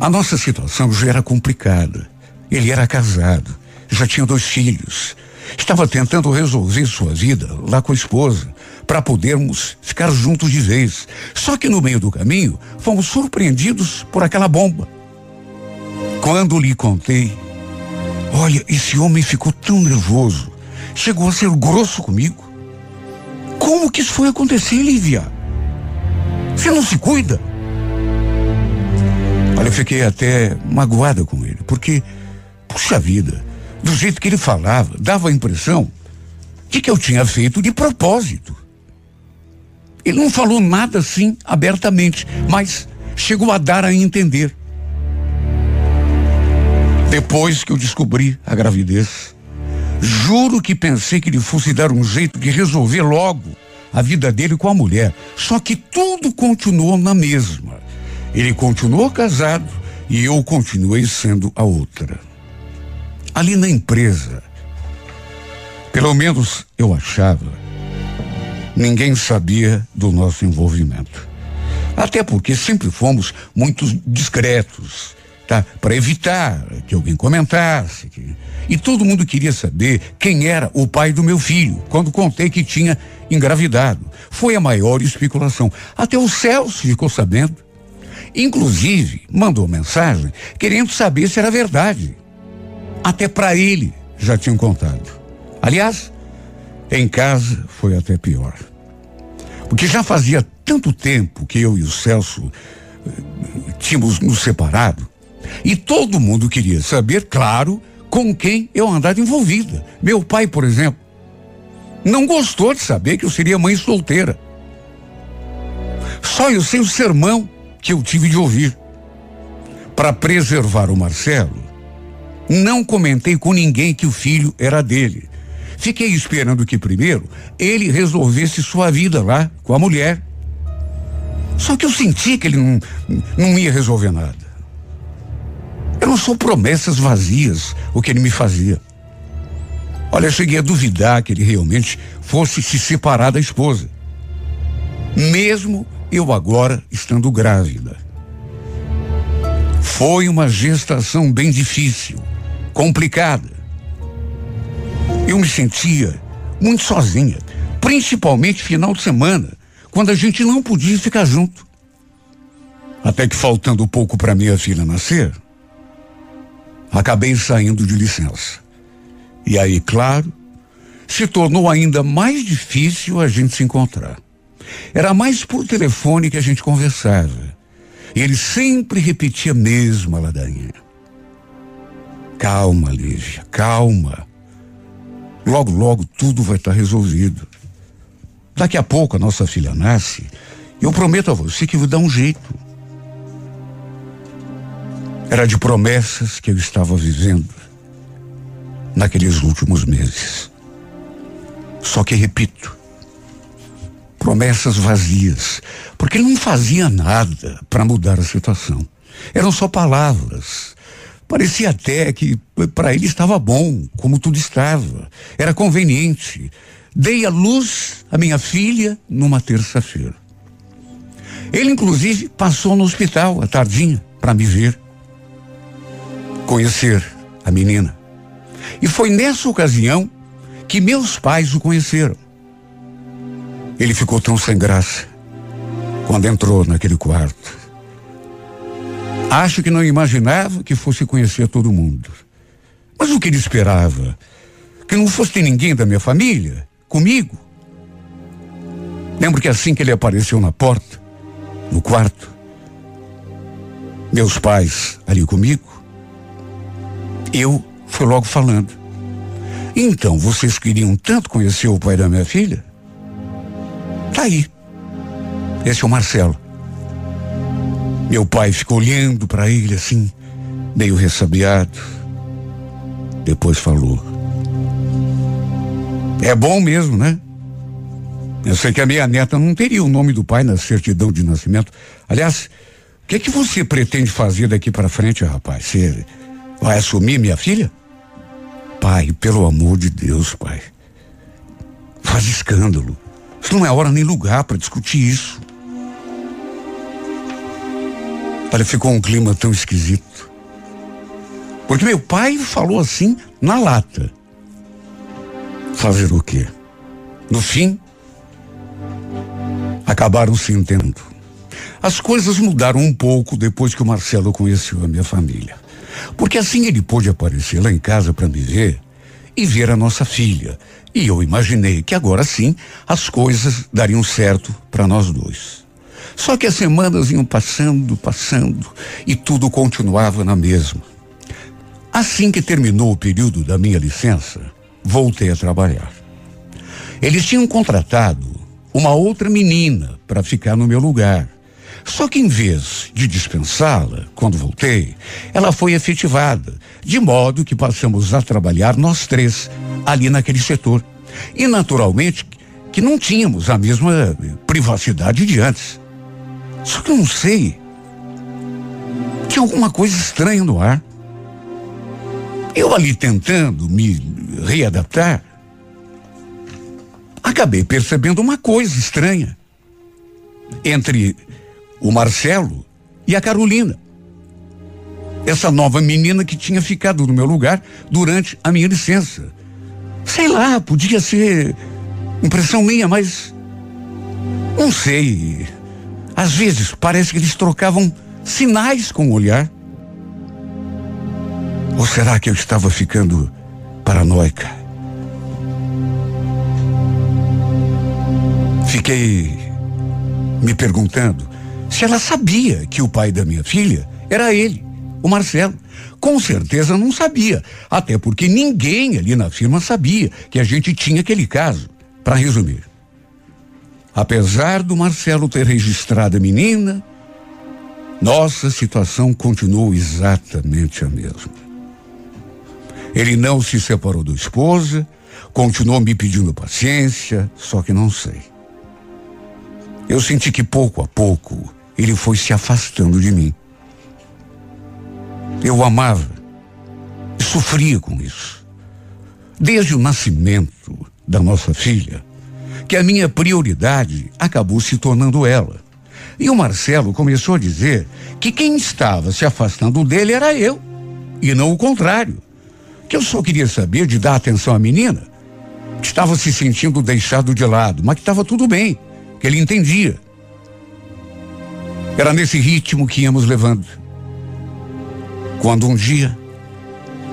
a nossa situação já era complicada. Ele era casado, já tinha dois filhos. Estava tentando resolver sua vida lá com a esposa, para podermos ficar juntos de vez. Só que no meio do caminho, fomos surpreendidos por aquela bomba. Quando lhe contei, olha, esse homem ficou tão nervoso, chegou a ser grosso comigo. Como que isso foi acontecer, Lívia? Você não se cuida? Olha, eu fiquei até magoada com ele, porque, puxa vida, do jeito que ele falava, dava a impressão de que eu tinha feito de propósito. Ele não falou nada assim abertamente, mas chegou a dar a entender. Depois que eu descobri a gravidez, juro que pensei que ele fosse dar um jeito de resolver logo a vida dele com a mulher. Só que tudo continuou na mesma. Ele continuou casado e eu continuei sendo a outra. Ali na empresa, pelo menos eu achava, ninguém sabia do nosso envolvimento. Até porque sempre fomos muito discretos, tá? Para evitar que alguém comentasse. Que... E todo mundo queria saber quem era o pai do meu filho, quando contei que tinha engravidado. Foi a maior especulação. Até o Celso ficou sabendo. Inclusive, mandou mensagem querendo saber se era verdade. Até para ele já tinham contado. Aliás, em casa foi até pior. Porque já fazia tanto tempo que eu e o Celso eh, tínhamos nos separado. E todo mundo queria saber, claro, com quem eu andava envolvida. Meu pai, por exemplo, não gostou de saber que eu seria mãe solteira. Só eu sei o sermão que eu tive de ouvir. Para preservar o Marcelo, não comentei com ninguém que o filho era dele. Fiquei esperando que primeiro ele resolvesse sua vida lá com a mulher. Só que eu senti que ele não, não ia resolver nada. Eram só promessas vazias o que ele me fazia. Olha, eu cheguei a duvidar que ele realmente fosse se separar da esposa. Mesmo eu agora estando grávida. Foi uma gestação bem difícil, complicada. Eu me sentia muito sozinha, principalmente final de semana, quando a gente não podia ficar junto. Até que faltando pouco para minha filha nascer, acabei saindo de licença. E aí, claro, se tornou ainda mais difícil a gente se encontrar. Era mais por telefone que a gente conversava. E ele sempre repetia a mesma ladainha. Calma, Lívia, calma. Logo, logo tudo vai estar resolvido. Daqui a pouco a nossa filha nasce. Eu prometo a você que vou dar um jeito. Era de promessas que eu estava vivendo naqueles últimos meses. Só que repito, promessas vazias, porque ele não fazia nada para mudar a situação. Eram só palavras. Parecia até que para ele estava bom, como tudo estava. Era conveniente. Dei a luz à minha filha numa terça-feira. Ele, inclusive, passou no hospital à tardinha para me ver, conhecer a menina. E foi nessa ocasião que meus pais o conheceram. Ele ficou tão sem graça quando entrou naquele quarto. Acho que não imaginava que fosse conhecer todo mundo. Mas o que ele esperava? Que não fosse ninguém da minha família comigo? Lembro que assim que ele apareceu na porta, no quarto, meus pais ali comigo, eu fui logo falando. Então, vocês queriam tanto conhecer o pai da minha filha? Tá aí. Esse é o Marcelo. Meu pai ficou olhando para ele assim, meio ressabiado. Depois falou: É bom mesmo, né? Eu sei que a minha neta não teria o nome do pai na certidão de nascimento. Aliás, o que é que você pretende fazer daqui para frente, rapaz? Você vai assumir minha filha? Pai, pelo amor de Deus, pai. Faz escândalo. Isso não é hora nem lugar para discutir isso. Olha, ficou um clima tão esquisito. Porque meu pai falou assim na lata. Fazer o quê? No fim, acabaram se entendendo. As coisas mudaram um pouco depois que o Marcelo conheceu a minha família. Porque assim ele pôde aparecer lá em casa para me ver e ver a nossa filha. E eu imaginei que agora sim as coisas dariam certo para nós dois. Só que as semanas iam passando, passando e tudo continuava na mesma. Assim que terminou o período da minha licença, voltei a trabalhar. Eles tinham contratado uma outra menina para ficar no meu lugar. Só que em vez de dispensá-la, quando voltei, ela foi efetivada, de modo que passamos a trabalhar nós três ali naquele setor. E naturalmente que não tínhamos a mesma privacidade de antes. Só que eu não sei. Tinha alguma coisa estranha no ar. Eu ali tentando me readaptar, acabei percebendo uma coisa estranha. Entre o Marcelo e a Carolina. Essa nova menina que tinha ficado no meu lugar durante a minha licença. Sei lá, podia ser impressão minha, mas não sei. Às vezes parece que eles trocavam sinais com o olhar. Ou será que eu estava ficando paranoica? Fiquei me perguntando se ela sabia que o pai da minha filha era ele, o Marcelo. Com certeza não sabia, até porque ninguém ali na firma sabia que a gente tinha aquele caso. Para resumir, apesar do Marcelo ter registrado a menina, Nossa situação continuou exatamente a mesma. Ele não se separou da esposa, continuou me pedindo paciência, só que não sei. Eu senti que pouco a pouco ele foi se afastando de mim. Eu o amava e sofria com isso. Desde o nascimento da nossa filha, que a minha prioridade acabou se tornando ela. E o Marcelo começou a dizer que quem estava se afastando dele era eu, e não o contrário. Que eu só queria saber de dar atenção à menina, que estava se sentindo deixado de lado, mas que estava tudo bem, que ele entendia. Era nesse ritmo que íamos levando. Quando um dia,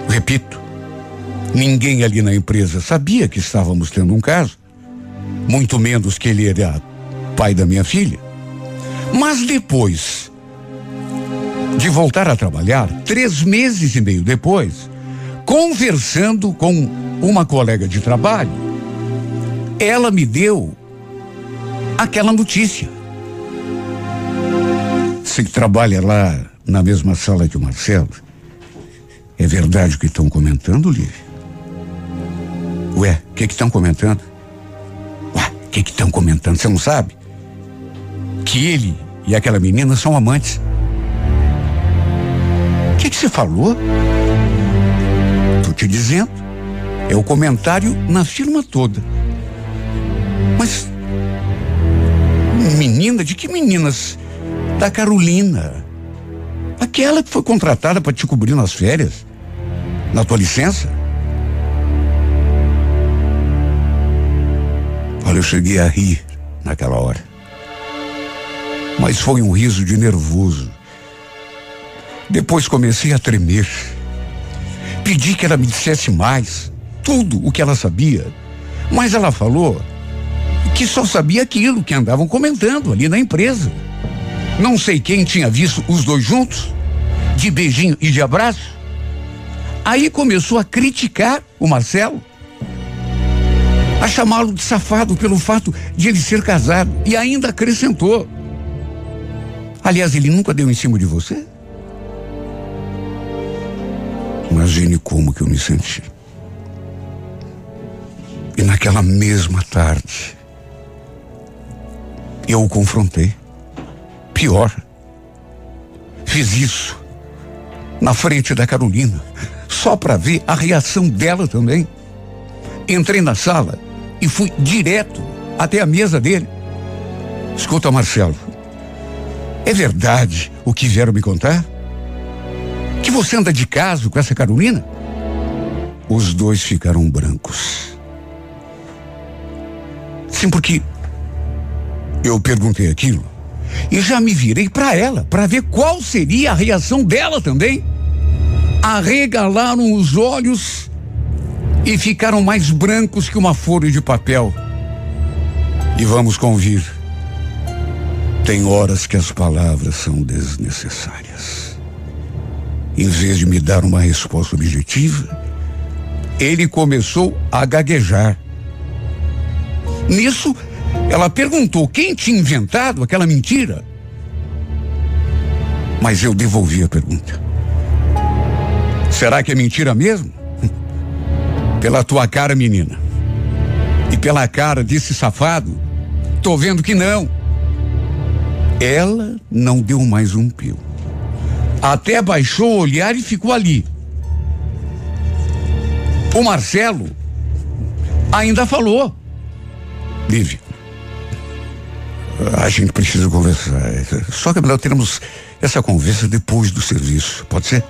repito, ninguém ali na empresa sabia que estávamos tendo um caso, muito menos que ele era pai da minha filha. Mas depois de voltar a trabalhar, três meses e meio depois, conversando com uma colega de trabalho, ela me deu aquela notícia. Você que trabalha lá na mesma sala que o Marcelo, é verdade o que estão comentando, Lívia? Ué, o que estão comentando? Que estão comentando? Você não sabe? Que ele e aquela menina são amantes. O que você falou? Tô te dizendo. É o comentário na firma toda. Mas. Menina, de que meninas? Da Carolina. Aquela que foi contratada para te cobrir nas férias. Na tua licença. Olha, eu cheguei a rir naquela hora. Mas foi um riso de nervoso. Depois comecei a tremer. Pedi que ela me dissesse mais, tudo o que ela sabia. Mas ela falou que só sabia aquilo que andavam comentando ali na empresa. Não sei quem tinha visto os dois juntos, de beijinho e de abraço. Aí começou a criticar o Marcelo, a chamá-lo de safado pelo fato de ele ser casado e ainda acrescentou: Aliás, ele nunca deu em cima de você? Imagine como que eu me senti. E naquela mesma tarde, eu o confrontei. Pior, fiz isso na frente da Carolina, só para ver a reação dela também. Entrei na sala e fui direto até a mesa dele. Escuta, Marcelo, é verdade o que vieram me contar? Que você anda de caso com essa Carolina? Os dois ficaram brancos. Sim, porque eu perguntei aquilo e já me virei para ela para ver qual seria a reação dela também. Arregalaram os olhos e ficaram mais brancos que uma folha de papel. E vamos convir. Tem horas que as palavras são desnecessárias. Em vez de me dar uma resposta objetiva, ele começou a gaguejar. Nisso, ela perguntou quem tinha inventado aquela mentira. Mas eu devolvi a pergunta. Será que é mentira mesmo? Pela tua cara, menina. E pela cara desse safado, tô vendo que não. Ela não deu mais um pio. Até baixou o olhar e ficou ali. O Marcelo ainda falou. Lívia, a gente precisa conversar. Só que é melhor termos essa conversa depois do serviço. Pode ser?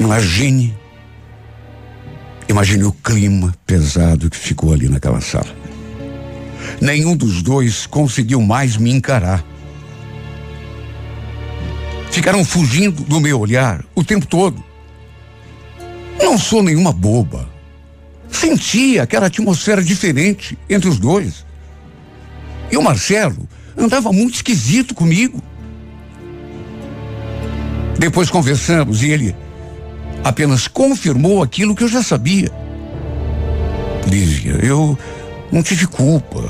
Imagine Imagine o clima pesado que ficou ali naquela sala. Nenhum dos dois conseguiu mais me encarar. Ficaram fugindo do meu olhar o tempo todo. Não sou nenhuma boba. Sentia aquela atmosfera diferente entre os dois. E o Marcelo andava muito esquisito comigo. Depois conversamos e ele apenas confirmou aquilo que eu já sabia. Lívia, eu não tive culpa.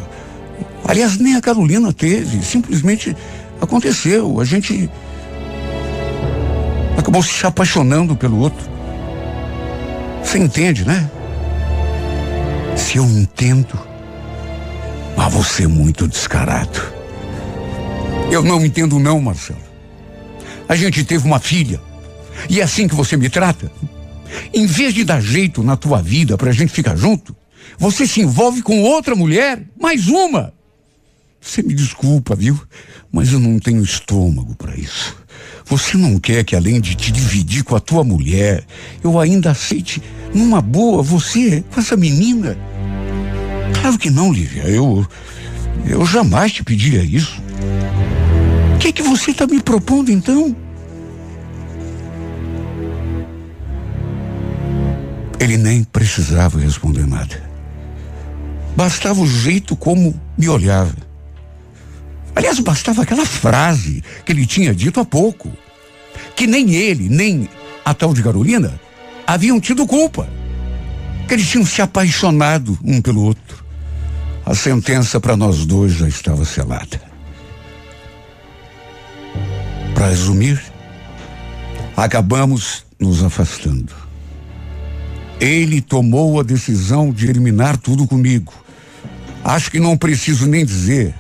Aliás, nem a Carolina teve. Simplesmente aconteceu. A gente acabou se apaixonando pelo outro. Você entende, né? Se eu entendo, mas você é muito descarado. Eu não entendo não, Marcelo. A gente teve uma filha. E é assim que você me trata? Em vez de dar jeito na tua vida pra gente ficar junto, você se envolve com outra mulher, mais uma. Você me desculpa, viu? Mas eu não tenho estômago para isso. Você não quer que além de te dividir com a tua mulher, eu ainda aceite numa boa você com essa menina? Claro que não, Lívia. Eu eu jamais te pediria isso. O que é que você está me propondo então? Ele nem precisava responder nada. Bastava o jeito como me olhava. Aliás, bastava aquela frase que ele tinha dito há pouco. Que nem ele, nem a tal de Carolina haviam tido culpa. Que eles tinham se apaixonado um pelo outro. A sentença para nós dois já estava selada. Para resumir, acabamos nos afastando. Ele tomou a decisão de eliminar tudo comigo. Acho que não preciso nem dizer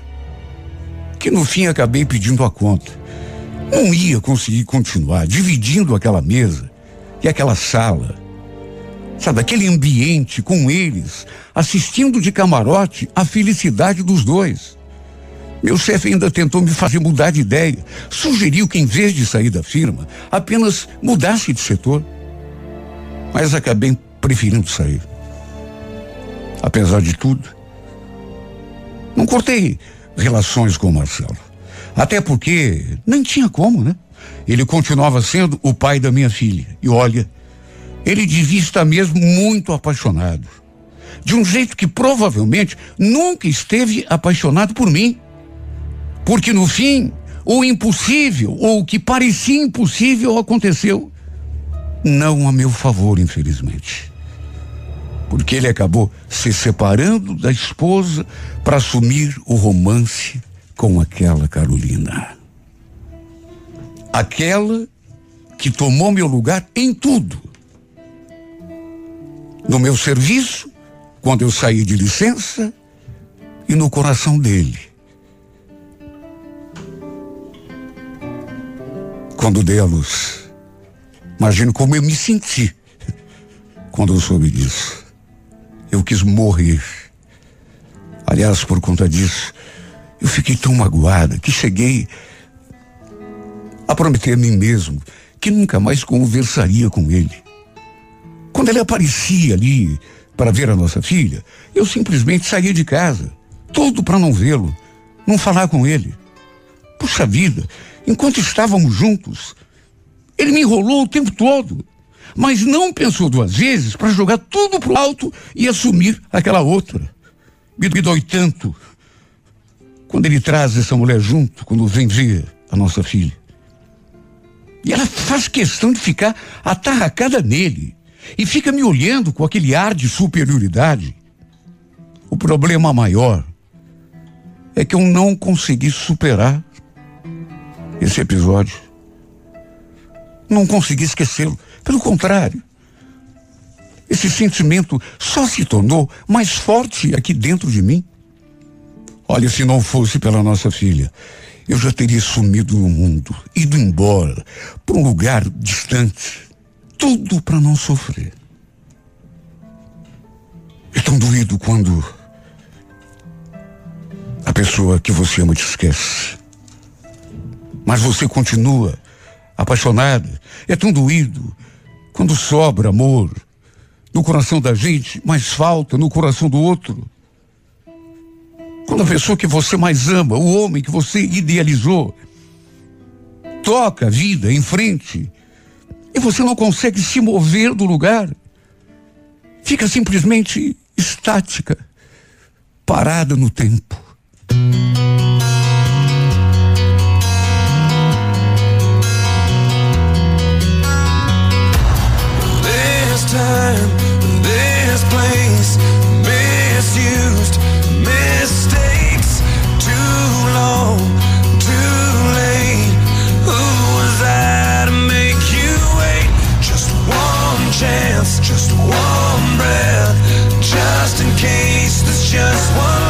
que no fim acabei pedindo a conta. Não ia conseguir continuar dividindo aquela mesa e aquela sala. Sabe, aquele ambiente com eles, assistindo de camarote a felicidade dos dois. Meu chefe ainda tentou me fazer mudar de ideia. Sugeriu que, em vez de sair da firma, apenas mudasse de setor. Mas acabei preferindo sair. Apesar de tudo, não cortei relações com o Marcelo. Até porque nem tinha como, né? Ele continuava sendo o pai da minha filha. E olha, ele devia estar mesmo muito apaixonado. De um jeito que provavelmente nunca esteve apaixonado por mim. Porque no fim, o impossível, ou o que parecia impossível, aconteceu. Não a meu favor, infelizmente porque ele acabou se separando da esposa para assumir o romance com aquela Carolina. Aquela que tomou meu lugar em tudo. No meu serviço, quando eu saí de licença, e no coração dele. Quando dei a luz. Imagino como eu me senti quando eu soube disso. Eu quis morrer. Aliás, por conta disso, eu fiquei tão magoada que cheguei a prometer a mim mesmo que nunca mais conversaria com ele. Quando ele aparecia ali para ver a nossa filha, eu simplesmente saía de casa, todo para não vê-lo, não falar com ele. Puxa vida, enquanto estávamos juntos, ele me enrolou o tempo todo mas não pensou duas vezes para jogar tudo pro alto e assumir aquela outra. Me, me dói tanto quando ele traz essa mulher junto, quando vem ver a nossa filha. E ela faz questão de ficar atarracada nele e fica me olhando com aquele ar de superioridade. O problema maior é que eu não consegui superar esse episódio. Não consegui esquecê-lo. Pelo contrário, esse sentimento só se tornou mais forte aqui dentro de mim. Olha, se não fosse pela nossa filha, eu já teria sumido no mundo, ido embora para um lugar distante, tudo para não sofrer. É tão doído quando a pessoa que você ama te esquece. Mas você continua apaixonada. É tão doído quando sobra amor no coração da gente, mas falta no coração do outro. Quando a pessoa que você mais ama, o homem que você idealizou, toca a vida em frente e você não consegue se mover do lugar, fica simplesmente estática, parada no tempo. misused, mistakes. Too long, too late. Who was I to make you wait? Just one chance, just one breath, just in case. There's just one.